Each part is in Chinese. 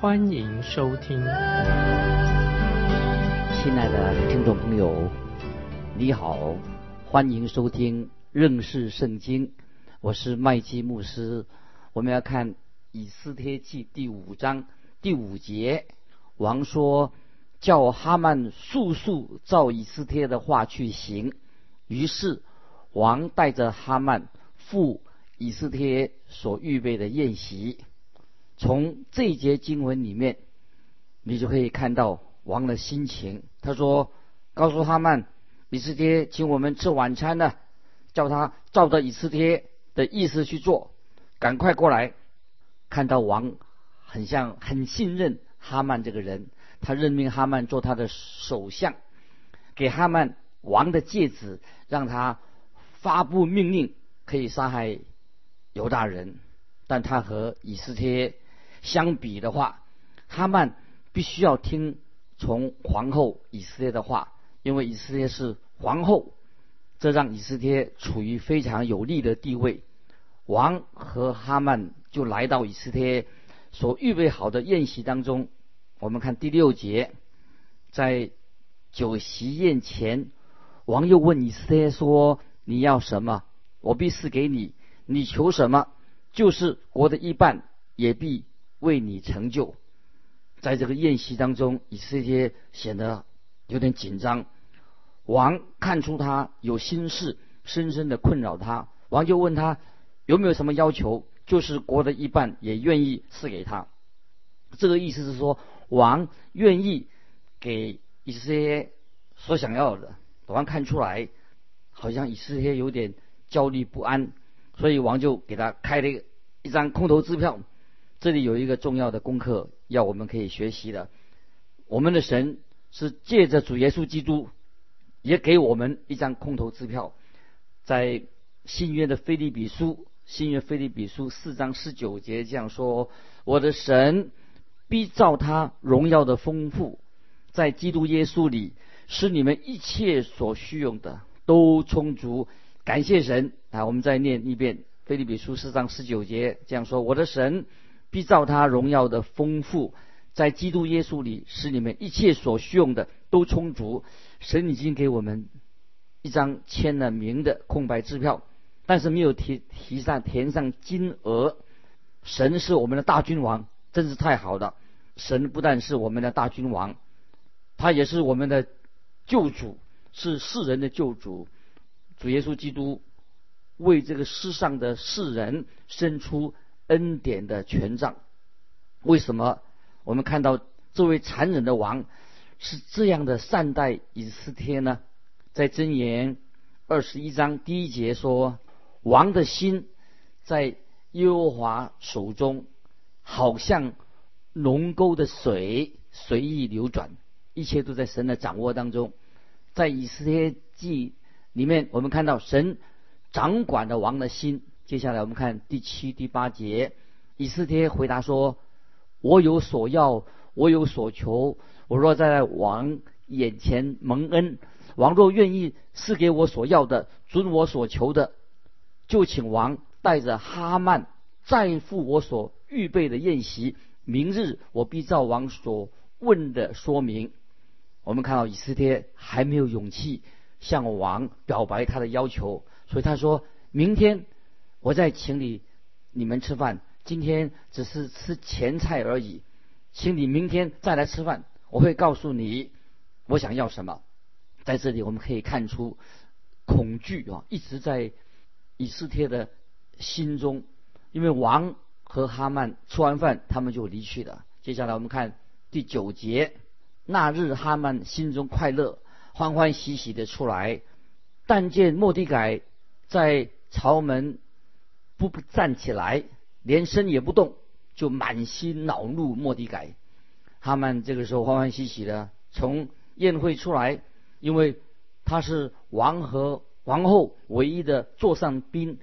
欢迎收听。亲爱的听众朋友，你好，欢迎收听认识圣经，我是麦基牧师。我们要看以斯帖记第五章第五节，王说叫哈曼速速照以斯帖的话去行。于是王带着哈曼赴以斯帖所预备的宴席。从这一节经文里面，你就可以看到王的心情。他说：“告诉哈曼，以斯帖请我们吃晚餐呢，叫他照着以斯帖的意思去做。”赶快过来！看到王很像很信任哈曼这个人，他任命哈曼做他的首相，给哈曼王的戒指，让他发布命令可以杀害犹大人。但他和以斯帖相比的话，哈曼必须要听从皇后以斯帖的话，因为以斯帖是皇后，这让以斯帖处于非常有利的地位。王和哈曼就来到以斯帖所预备好的宴席当中。我们看第六节，在酒席宴前，王又问以斯帖说：“你要什么？我必赐给你。你求什么，就是国的一半，也必为你成就。”在这个宴席当中，以色列显得有点紧张。王看出他有心事，深深的困扰他。王就问他。有没有什么要求？就是国的一半也愿意赐给他。这个意思是说，王愿意给以色列所想要的。王看出来，好像以色列有点焦虑不安，所以王就给他开了一张空头支票。这里有一个重要的功课要我们可以学习的：我们的神是借着主耶稣基督，也给我们一张空头支票。在新约的菲利比书。新约腓立比书四章十九节这样说：“我的神必照他荣耀的丰富，在基督耶稣里，使你们一切所需用的都充足。”感谢神啊！我们再念一遍腓立比书四章十九节这样说：“我的神必照他荣耀的丰富，在基督耶稣里，使你们一切所需用的都充足。”神已经给我们一张签了名的空白支票。但是没有提提上填上金额，神是我们的大君王，真是太好了。神不但是我们的大君王，他也是我们的救主，是世人的救主。主耶稣基督为这个世上的世人伸出恩典的权杖。为什么我们看到这位残忍的王是这样的善待以斯帖呢？在箴言二十一章第一节说。王的心在耶和华手中，好像龙沟的水随意流转，一切都在神的掌握当中。在以斯帖记里面，我们看到神掌管着王的心。接下来我们看第七、第八节，以斯帖回答说：“我有所要，我有所求。我若在王眼前蒙恩，王若愿意赐给我所要的，准我所求的。”就请王带着哈曼再赴我所预备的宴席。明日我必照王所问的说明。我们看到以斯帖还没有勇气向王表白他的要求，所以他说明天我再请你你们吃饭。今天只是吃前菜而已，请你明天再来吃饭，我会告诉你我想要什么。在这里我们可以看出恐惧啊，一直在。以斯帖的心中，因为王和哈曼吃完饭，他们就离去了。接下来我们看第九节，那日哈曼心中快乐，欢欢喜喜的出来，但见莫迪改在朝门不站起来，连身也不动，就满心恼怒莫迪改。哈曼这个时候欢欢喜喜的从宴会出来，因为他是王和王后唯一的座上宾，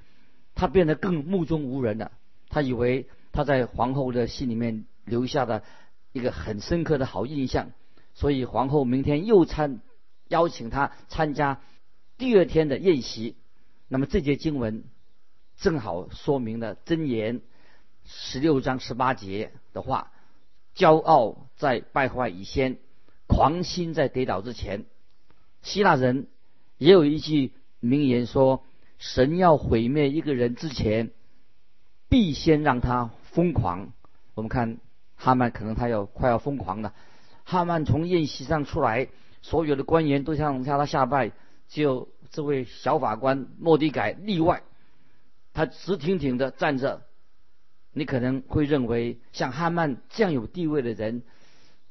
他变得更目中无人了。他以为他在皇后的心里面留下的一个很深刻的好印象，所以皇后明天又参邀请他参加第二天的宴席。那么这节经文正好说明了箴言十六章十八节的话：骄傲在败坏以先，狂心在跌倒之前。希腊人也有一句名言说：“神要毁灭一个人之前，必先让他疯狂。”我们看哈曼，可能他要快要疯狂了。哈曼从宴席上出来，所有的官员都向向他下拜，只有这位小法官莫迪改例外。他直挺挺的站着。你可能会认为，像哈曼这样有地位的人，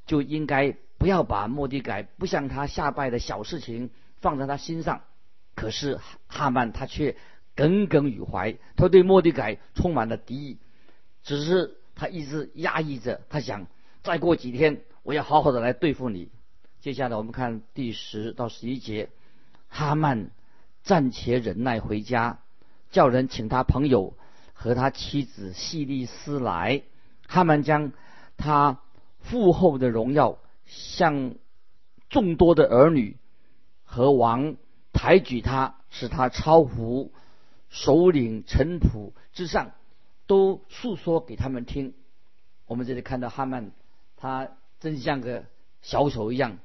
就应该。不要把莫迪改不向他下拜的小事情放在他心上。可是哈曼他却耿耿于怀，他对莫迪改充满了敌意。只是他一直压抑着，他想再过几天我要好好的来对付你。接下来我们看第十到十一节，哈曼暂且忍耐回家，叫人请他朋友和他妻子细利斯来。哈曼将他父后的荣耀。向众多的儿女和王抬举他，使他超乎首领臣仆之上，都诉说给他们听。我们这里看到哈曼，他真像个小丑一样，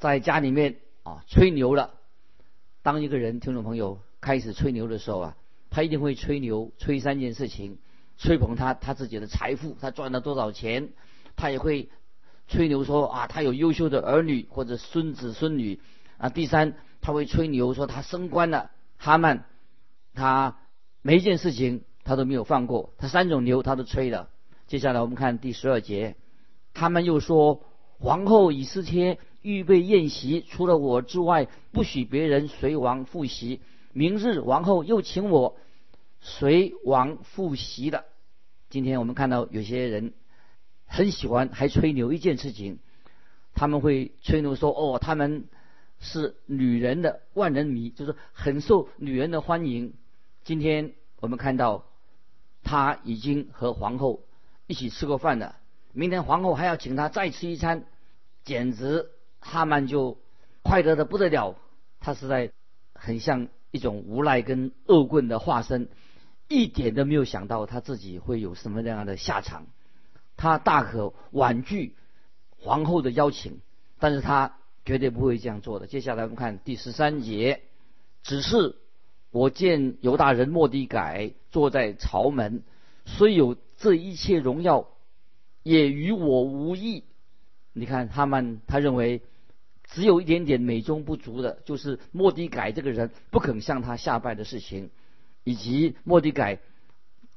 在家里面啊吹牛了。当一个人听众朋友开始吹牛的时候啊，他一定会吹牛，吹三件事情：吹捧他他自己的财富，他赚了多少钱；他也会。吹牛说啊，他有优秀的儿女或者孙子孙女啊。第三，他会吹牛说他升官了。哈曼，他每一件事情他都没有放过，他三种牛他都吹了。接下来我们看第十二节，他们又说皇后以斯帖预备宴席，除了我之外，不许别人随王复席。明日王后又请我随王复席的。今天我们看到有些人。很喜欢还吹牛一件事情，他们会吹牛说：“哦，他们是女人的万人迷，就是很受女人的欢迎。”今天我们看到他已经和皇后一起吃过饭了，明天皇后还要请他再吃一餐，简直哈曼就快乐的不得了。他实在很像一种无赖跟恶棍的化身，一点都没有想到他自己会有什么样的下场。他大可婉拒皇后的邀请，但是他绝对不会这样做的。接下来我们看第十三节，只是我见犹大人莫迪改坐在朝门，虽有这一切荣耀，也与我无益。你看他们，他认为只有一点点美中不足的，就是莫迪改这个人不肯向他下拜的事情，以及莫迪改。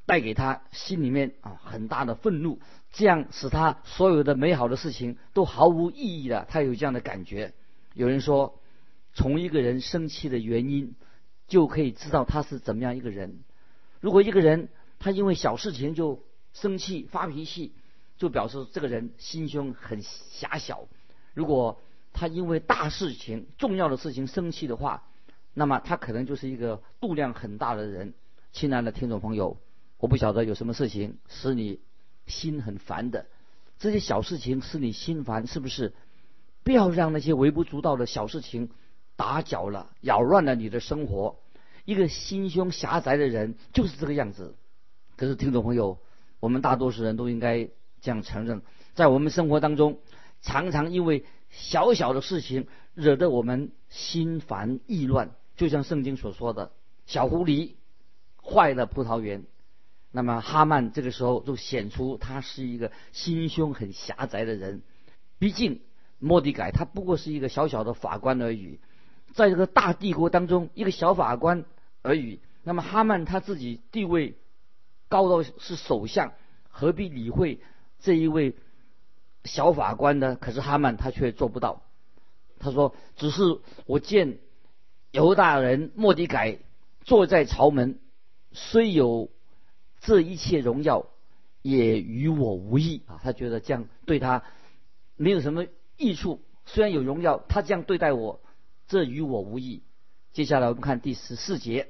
带给他心里面啊很大的愤怒，这样使他所有的美好的事情都毫无意义了。他有这样的感觉。有人说，从一个人生气的原因，就可以知道他是怎么样一个人。如果一个人他因为小事情就生气发脾气，就表示这个人心胸很狭小。如果他因为大事情、重要的事情生气的话，那么他可能就是一个度量很大的人。亲爱的听众朋友。我不晓得有什么事情使你心很烦的，这些小事情使你心烦，是不是？不要让那些微不足道的小事情打搅了、扰乱了你的生活。一个心胸狭窄的人就是这个样子。可是，听众朋友，我们大多数人都应该这样承认，在我们生活当中，常常因为小小的事情惹得我们心烦意乱。就像圣经所说的：“小狐狸坏了葡萄园。”那么哈曼这个时候就显出他是一个心胸很狭窄的人。毕竟莫迪改他不过是一个小小的法官而已，在这个大帝国当中一个小法官而已。那么哈曼他自己地位高到是首相，何必理会这一位小法官呢？可是哈曼他却做不到。他说：“只是我见犹大人莫迪改坐在朝门，虽有。”这一切荣耀也与我无益啊！他觉得这样对他没有什么益处。虽然有荣耀，他这样对待我，这与我无益。接下来我们看第十四节，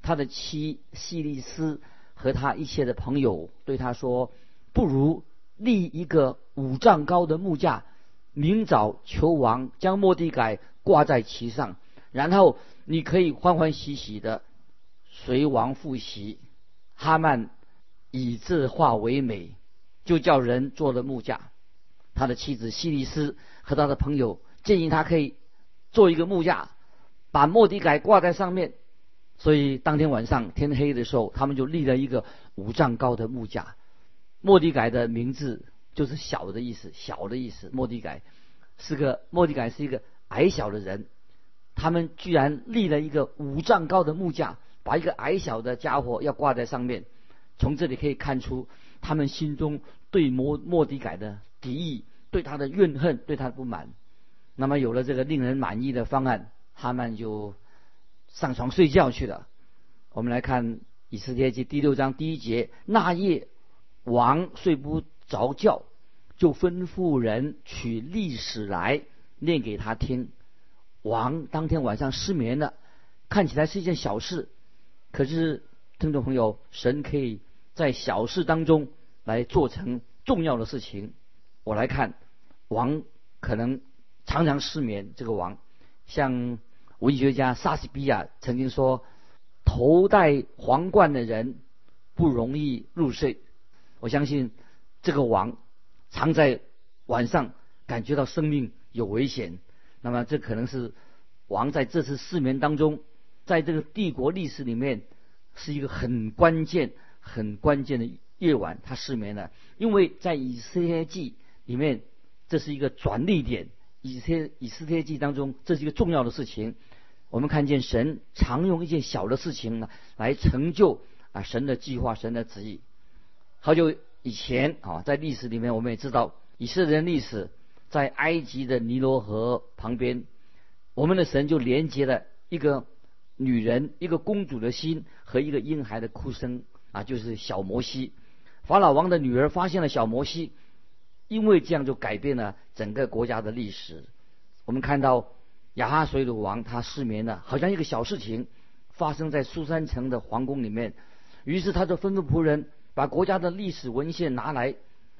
他的妻西利斯和他一切的朋友对他说：“不如立一个五丈高的木架，明早求王将莫迪改挂在其上，然后你可以欢欢喜喜的随王复习。”哈曼以字画为美，就叫人做了木架。他的妻子西利斯和他的朋友建议他可以做一个木架，把莫迪改挂在上面。所以当天晚上天黑的时候，他们就立了一个五丈高的木架。莫迪改的名字就是小的意思，小的意思。莫迪改是个莫迪改是一个矮小的人，他们居然立了一个五丈高的木架，把一个矮小的家伙要挂在上面。从这里可以看出他们心中对莫莫迪改的。敌意对他的怨恨，对他的不满。那么有了这个令人满意的方案，哈曼就上床睡觉去了。我们来看《以斯帖记》第六章第一节：那夜王睡不着觉，就吩咐人取历史来念给他听。王当天晚上失眠了，看起来是一件小事，可是听众朋友，神可以在小事当中来做成重要的事情。我来看，王可能常常失眠。这个王，像文学家莎士比亚曾经说：“头戴皇冠的人不容易入睡。”我相信这个王常在晚上感觉到生命有危险。那么，这可能是王在这次失眠当中，在这个帝国历史里面是一个很关键、很关键的夜晚，他失眠了，因为在以色列记。里面这是一个转捩点，以天以斯帖记当中，这是一个重要的事情。我们看见神常用一件小的事情呢，来成就啊神的计划、神的旨意。好久以前啊，在历史里面我们也知道，以色列的历史在埃及的尼罗河旁边，我们的神就连接了一个女人、一个公主的心和一个婴孩的哭声啊，就是小摩西。法老王的女儿发现了小摩西。因为这样就改变了整个国家的历史。我们看到亚哈水鲁王他失眠了，好像一个小事情发生在苏三城的皇宫里面。于是他就吩咐仆人把国家的历史文献拿来，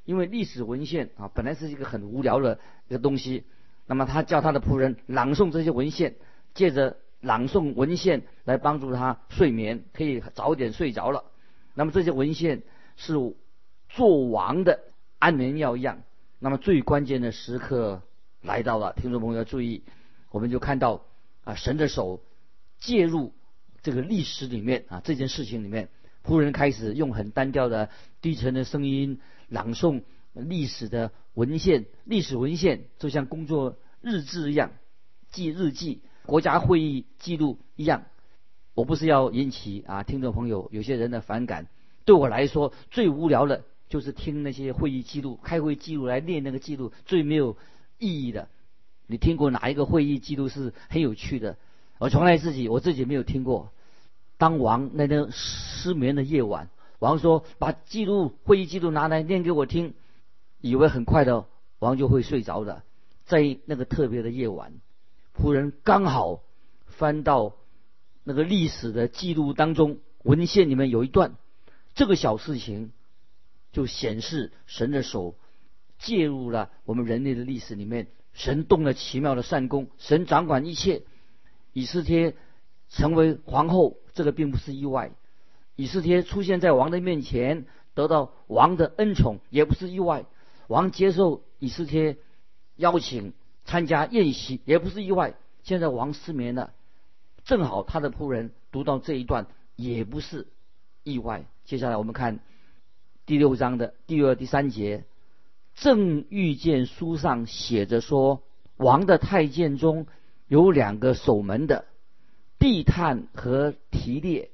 因为历史文献啊本来是一个很无聊的一个东西。那么他叫他的仆人朗诵这些文献，借着朗诵文献来帮助他睡眠，可以早点睡着了。那么这些文献是做王的。安眠药一样，那么最关键的时刻来到了，听众朋友要注意，我们就看到啊，神的手介入这个历史里面啊，这件事情里面，仆人开始用很单调的低沉的声音朗诵历史的文献，历史文献就像工作日志一样，记日记、国家会议记录一样。我不是要引起啊听众朋友有些人的反感，对我来说最无聊的。就是听那些会议记录、开会记录来念那个记录，最没有意义的。你听过哪一个会议记录是很有趣的？我从来自己我自己没有听过。当王那天失眠的夜晚，王说：“把记录会议记录拿来念给我听。”以为很快的王就会睡着的。在那个特别的夜晚，仆人刚好翻到那个历史的记录当中，文献里面有一段这个小事情。就显示神的手介入了我们人类的历史里面，神动了奇妙的善功，神掌管一切。以斯帖成为皇后，这个并不是意外；以斯帖出现在王的面前，得到王的恩宠，也不是意外；王接受以斯帖邀请参加宴席，也不是意外。现在王失眠了，正好他的仆人读到这一段，也不是意外。接下来我们看。第六章的第二、第三节，正遇见书上写着说，王的太监中有两个守门的，地探和提列，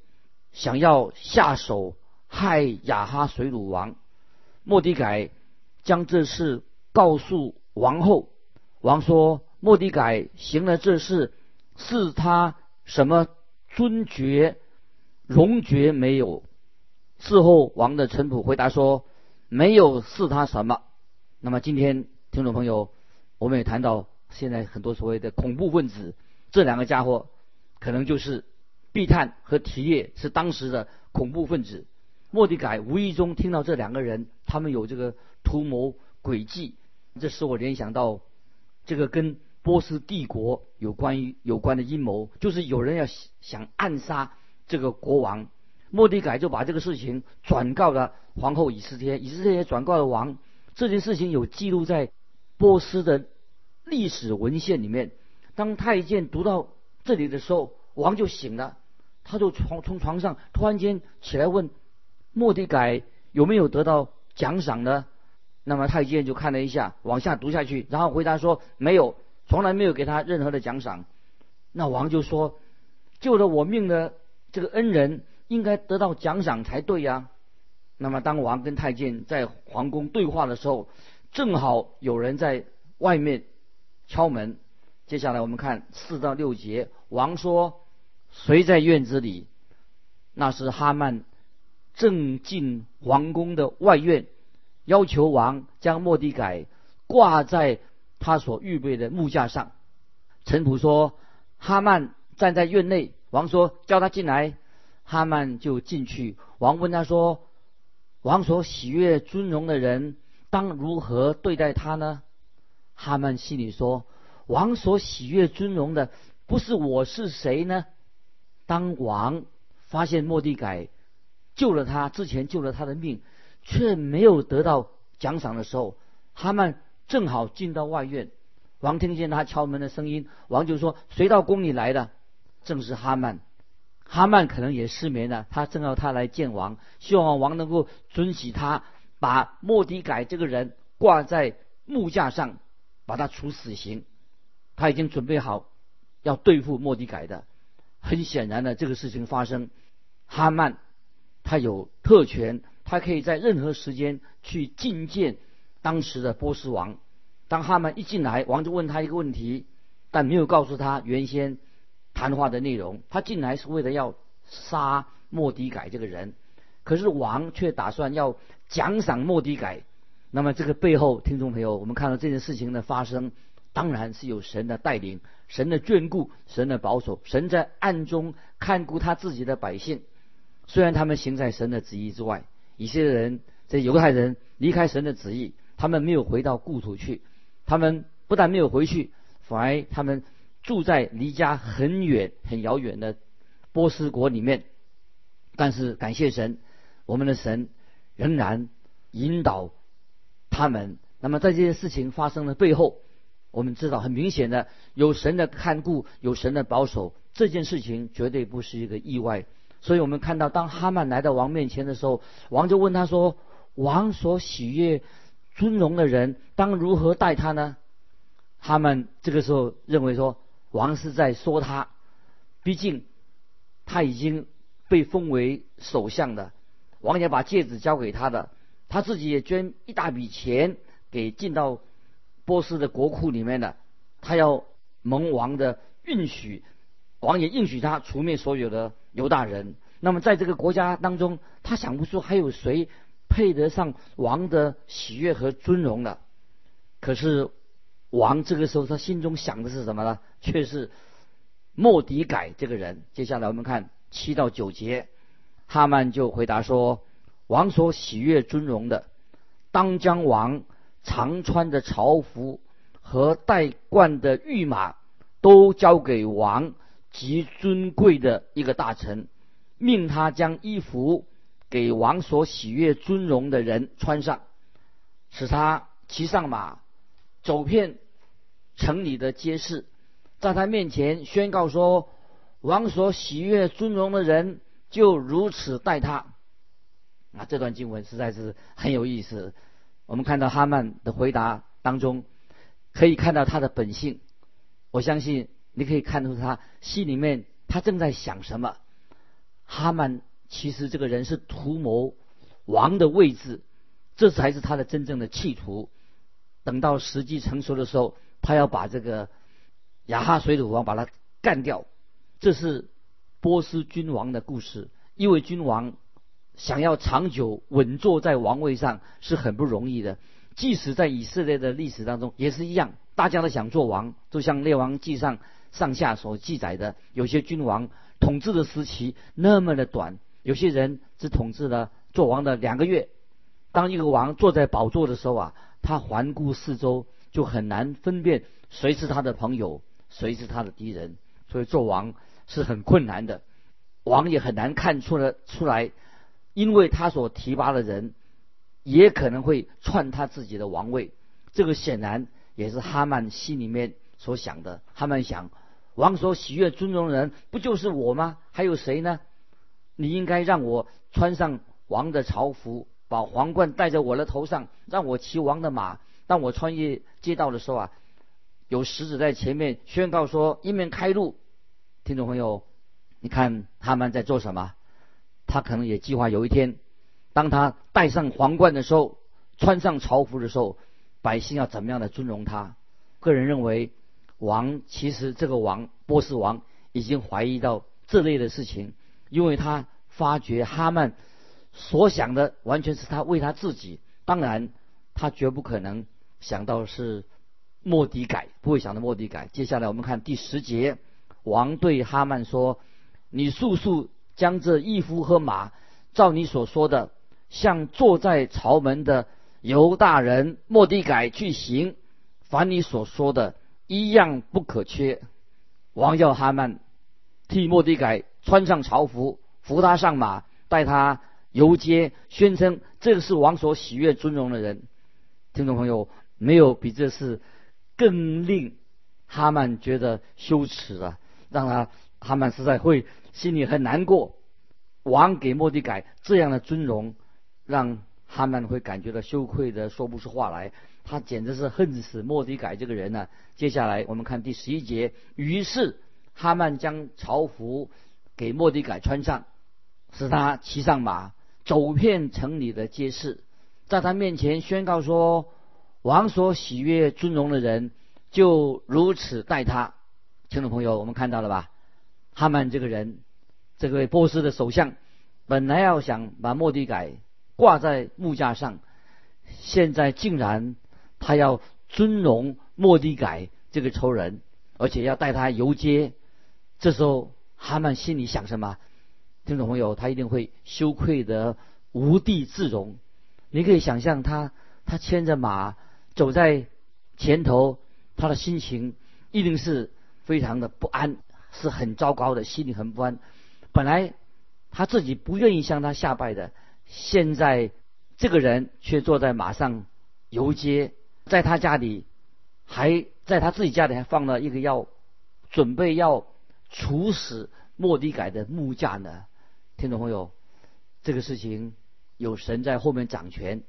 想要下手害亚哈水鲁王。莫迪改将这事告诉王后，王说：莫迪改行了这事，是他什么尊爵、荣爵没有？事后，王的臣仆回答说：“没有是他什么。”那么今天听众朋友，我们也谈到现在很多所谓的恐怖分子，这两个家伙可能就是毕探和提列是当时的恐怖分子。莫迪改无意中听到这两个人，他们有这个图谋诡计，这使我联想到这个跟波斯帝国有关于有关的阴谋，就是有人要想暗杀这个国王。莫迪改就把这个事情转告了皇后以斯帖，以斯帖也转告了王。这件事情有记录在波斯的历史文献里面。当太监读到这里的时候，王就醒了，他就从从床上突然间起来问。莫迪改有没有得到奖赏呢？那么太监就看了一下，往下读下去，然后回答说没有，从来没有给他任何的奖赏。那王就说：“救了我命的这个恩人应该得到奖赏才对呀。”那么当王跟太监在皇宫对话的时候，正好有人在外面敲门。接下来我们看四到六节，王说：“谁在院子里？”那是哈曼。正进皇宫的外院，要求王将莫迪改挂在他所预备的木架上。臣仆说：“哈曼站在院内。”王说：“叫他进来。”哈曼就进去。王问他说：“王所喜悦尊荣的人，当如何对待他呢？”哈曼心里说：“王所喜悦尊荣的，不是我是谁呢？”当王发现莫迪改。救了他之前救了他的命，却没有得到奖赏的时候，哈曼正好进到外院。王听见他敲门的声音，王就说：“谁到宫里来的？”正是哈曼。哈曼可能也失眠了，他正要他来见王，希望王能够准许他把莫迪改这个人挂在木架上，把他处死刑。他已经准备好要对付莫迪改的。很显然的，这个事情发生，哈曼。他有特权，他可以在任何时间去觐见当时的波斯王。当哈曼一进来，王就问他一个问题，但没有告诉他原先谈话的内容。他进来是为了要杀莫迪改这个人，可是王却打算要奖赏莫迪改。那么这个背后，听众朋友，我们看到这件事情的发生，当然是有神的带领、神的眷顾、神的保守，神在暗中看顾他自己的百姓。虽然他们行在神的旨意之外，一些人这犹太人离开神的旨意，他们没有回到故土去，他们不但没有回去，反而他们住在离家很远、很遥远的波斯国里面。但是感谢神，我们的神仍然引导他们。那么在这些事情发生的背后，我们知道很明显的有神的看顾，有神的保守，这件事情绝对不是一个意外。所以我们看到，当哈曼来到王面前的时候，王就问他说：“王所喜悦、尊荣的人，当如何待他呢？”他们这个时候认为说，王是在说他，毕竟他已经被封为首相的，王也把戒指交给他的，他自己也捐一大笔钱给进到波斯的国库里面的，他要蒙王的允许。王也应许他除灭所有的犹大人。那么在这个国家当中，他想不出还有谁配得上王的喜悦和尊荣的。可是王这个时候他心中想的是什么呢？却是莫迪改这个人。接下来我们看七到九节，哈曼就回答说：“王所喜悦尊荣的，当将王常穿的朝服和戴冠的御马都交给王。”极尊贵的一个大臣，命他将衣服给王所喜悦尊荣的人穿上，使他骑上马，走遍城里的街市，在他面前宣告说：“王所喜悦尊荣的人就如此待他。”啊，这段经文实在是很有意思。我们看到哈曼的回答当中，可以看到他的本性。我相信。你可以看出他心里面他正在想什么。哈曼其实这个人是图谋王的位置，这才是他的真正的企图。等到时机成熟的时候，他要把这个亚哈水土王把他干掉。这是波斯君王的故事。一位君王想要长久稳坐在王位上是很不容易的。即使在以色列的历史当中也是一样，大家都想做王，就像列王记上上下所记载的，有些君王统治的时期那么的短，有些人只统治了做王的两个月。当一个王坐在宝座的时候啊，他环顾四周，就很难分辨谁是他的朋友，谁是他的敌人。所以做王是很困难的，王也很难看出了出来，因为他所提拔的人也可能会篡他自己的王位。这个显然也是哈曼心里面所想的。哈曼想，王所喜悦尊重的人不就是我吗？还有谁呢？你应该让我穿上王的朝服。把皇冠戴在我的头上，让我骑王的马。当我穿越街道的时候啊，有使者在前面宣告说：“一面开路。”听众朋友，你看他们在做什么？他可能也计划有一天，当他戴上皇冠的时候，穿上朝服的时候，百姓要怎么样的尊荣他？个人认为，王其实这个王波斯王已经怀疑到这类的事情，因为他发觉哈曼。所想的完全是他为他自己，当然他绝不可能想到是莫迪改，不会想到莫迪改。接下来我们看第十节，王对哈曼说：“你速速将这衣服和马，照你所说的，向坐在朝门的犹大人莫迪改去行，凡你所说的，一样不可缺。”王要哈曼替莫迪改穿上朝服，扶他上马，带他。游街宣称这个是王所喜悦尊荣的人，听众朋友，没有比这事更令哈曼觉得羞耻了，让他哈曼实在会心里很难过。王给莫迪改这样的尊荣，让哈曼会感觉到羞愧的说不出话来。他简直是恨死莫迪改这个人呢。接下来我们看第十一节，于是哈曼将朝服给莫迪改穿上，使他骑上马。走遍城里的街市，在他面前宣告说：“王所喜悦尊荣的人，就如此待他。”听众朋友，我们看到了吧？哈曼这个人，这位波斯的首相，本来要想把莫迪改挂在木架上，现在竟然他要尊荣莫迪改这个仇人，而且要带他游街。这时候，哈曼心里想什么？听众朋友，他一定会羞愧得无地自容。你可以想象他，他牵着马走在前头，他的心情一定是非常的不安，是很糟糕的，心里很不安。本来他自己不愿意向他下拜的，现在这个人却坐在马上游街，在他家里，还在他自己家里还放了一个要准备要处死莫迪改的木架呢。听众朋友，这个事情有神在后面掌权，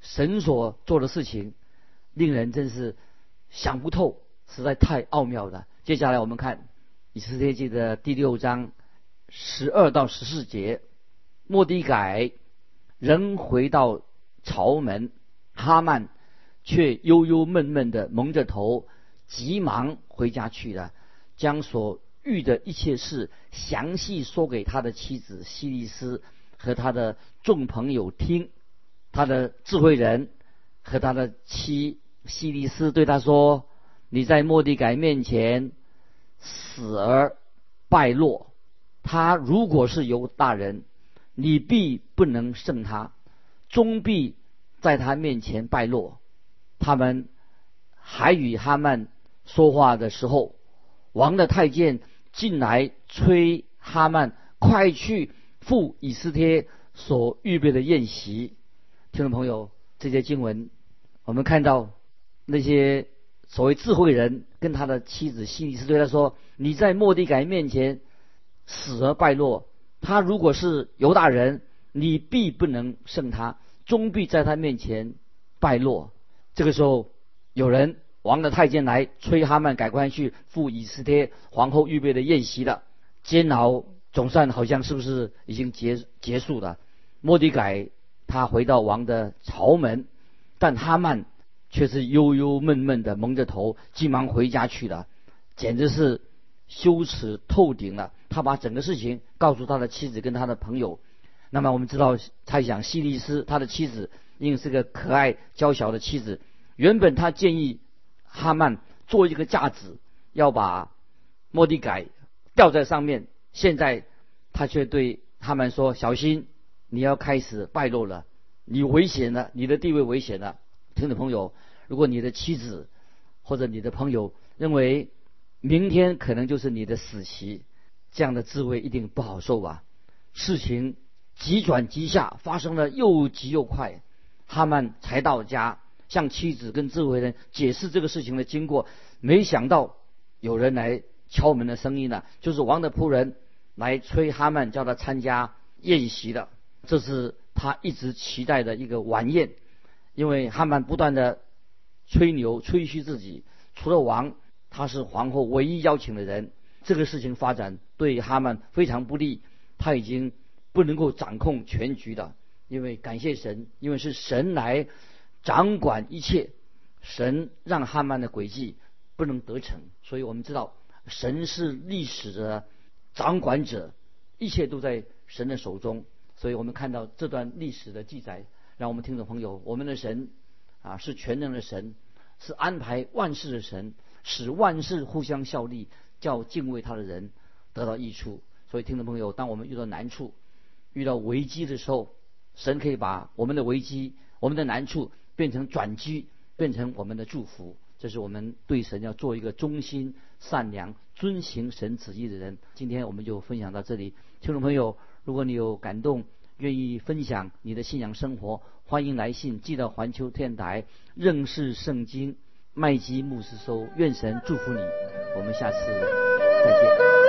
神所做的事情令人真是想不透，实在太奥妙了。接下来我们看《以斯帖记》的第六章十二到十四节，莫迪改仍回到朝门，哈曼却忧忧闷闷的蒙着头，急忙回家去了，将所。遇的一切事详细说给他的妻子西利斯和他的众朋友听，他的智慧人和他的妻西利斯对他说：“你在莫迪改面前死而败落，他如果是犹大人，你必不能胜他，终必在他面前败落。”他们还与哈曼说话的时候。王的太监进来催哈曼快去赴以斯帖所预备的宴席。听众朋友，这些经文，我们看到那些所谓智慧人跟他的妻子西里斯对他说：“你在莫迪改面前死而败落，他如果是犹大人，你必不能胜他，终必在他面前败落。”这个时候，有人。王的太监来催哈曼赶快去赴以斯帖皇后预备的宴席了，煎熬总算好像是不是已经结结束了？莫迪改他回到王的朝门，但哈曼却是忧忧闷闷的蒙着头，急忙回家去了，简直是羞耻透顶了。他把整个事情告诉他的妻子跟他的朋友。那么我们知道，猜想希利斯他的妻子因为是个可爱娇小的妻子。原本他建议哈曼做一个架子，要把莫迪改吊在上面。现在他却对哈曼说：“小心，你要开始败露了，你危险了，你的地位危险了。”听众朋友，如果你的妻子或者你的朋友认为明天可能就是你的死期，这样的滋味一定不好受吧？事情急转急下，发生了又急又快。哈曼才到家，向妻子跟智慧人解释这个事情的经过。没想到有人来敲门的声音呢，就是王的仆人来催哈曼，叫他参加宴席的。这是他一直期待的一个晚宴，因为哈曼不断的吹牛吹嘘自己，除了王，他是皇后唯一邀请的人。这个事情发展对哈曼非常不利，他已经不能够掌控全局的。因为感谢神，因为是神来掌管一切，神让哈曼的诡计不能得逞，所以我们知道神是历史的掌管者，一切都在神的手中。所以我们看到这段历史的记载，让我们听众朋友，我们的神啊是全能的神，是安排万事的神，使万事互相效力，叫敬畏他的人得到益处。所以听众朋友，当我们遇到难处、遇到危机的时候，神可以把我们的危机、我们的难处变成转机，变成我们的祝福。这是我们对神要做一个忠心、善良、遵行神旨意的人。今天我们就分享到这里，听众朋友，如果你有感动，愿意分享你的信仰生活，欢迎来信寄到环球电台认识圣经麦基牧师收。愿神祝福你，我们下次再见。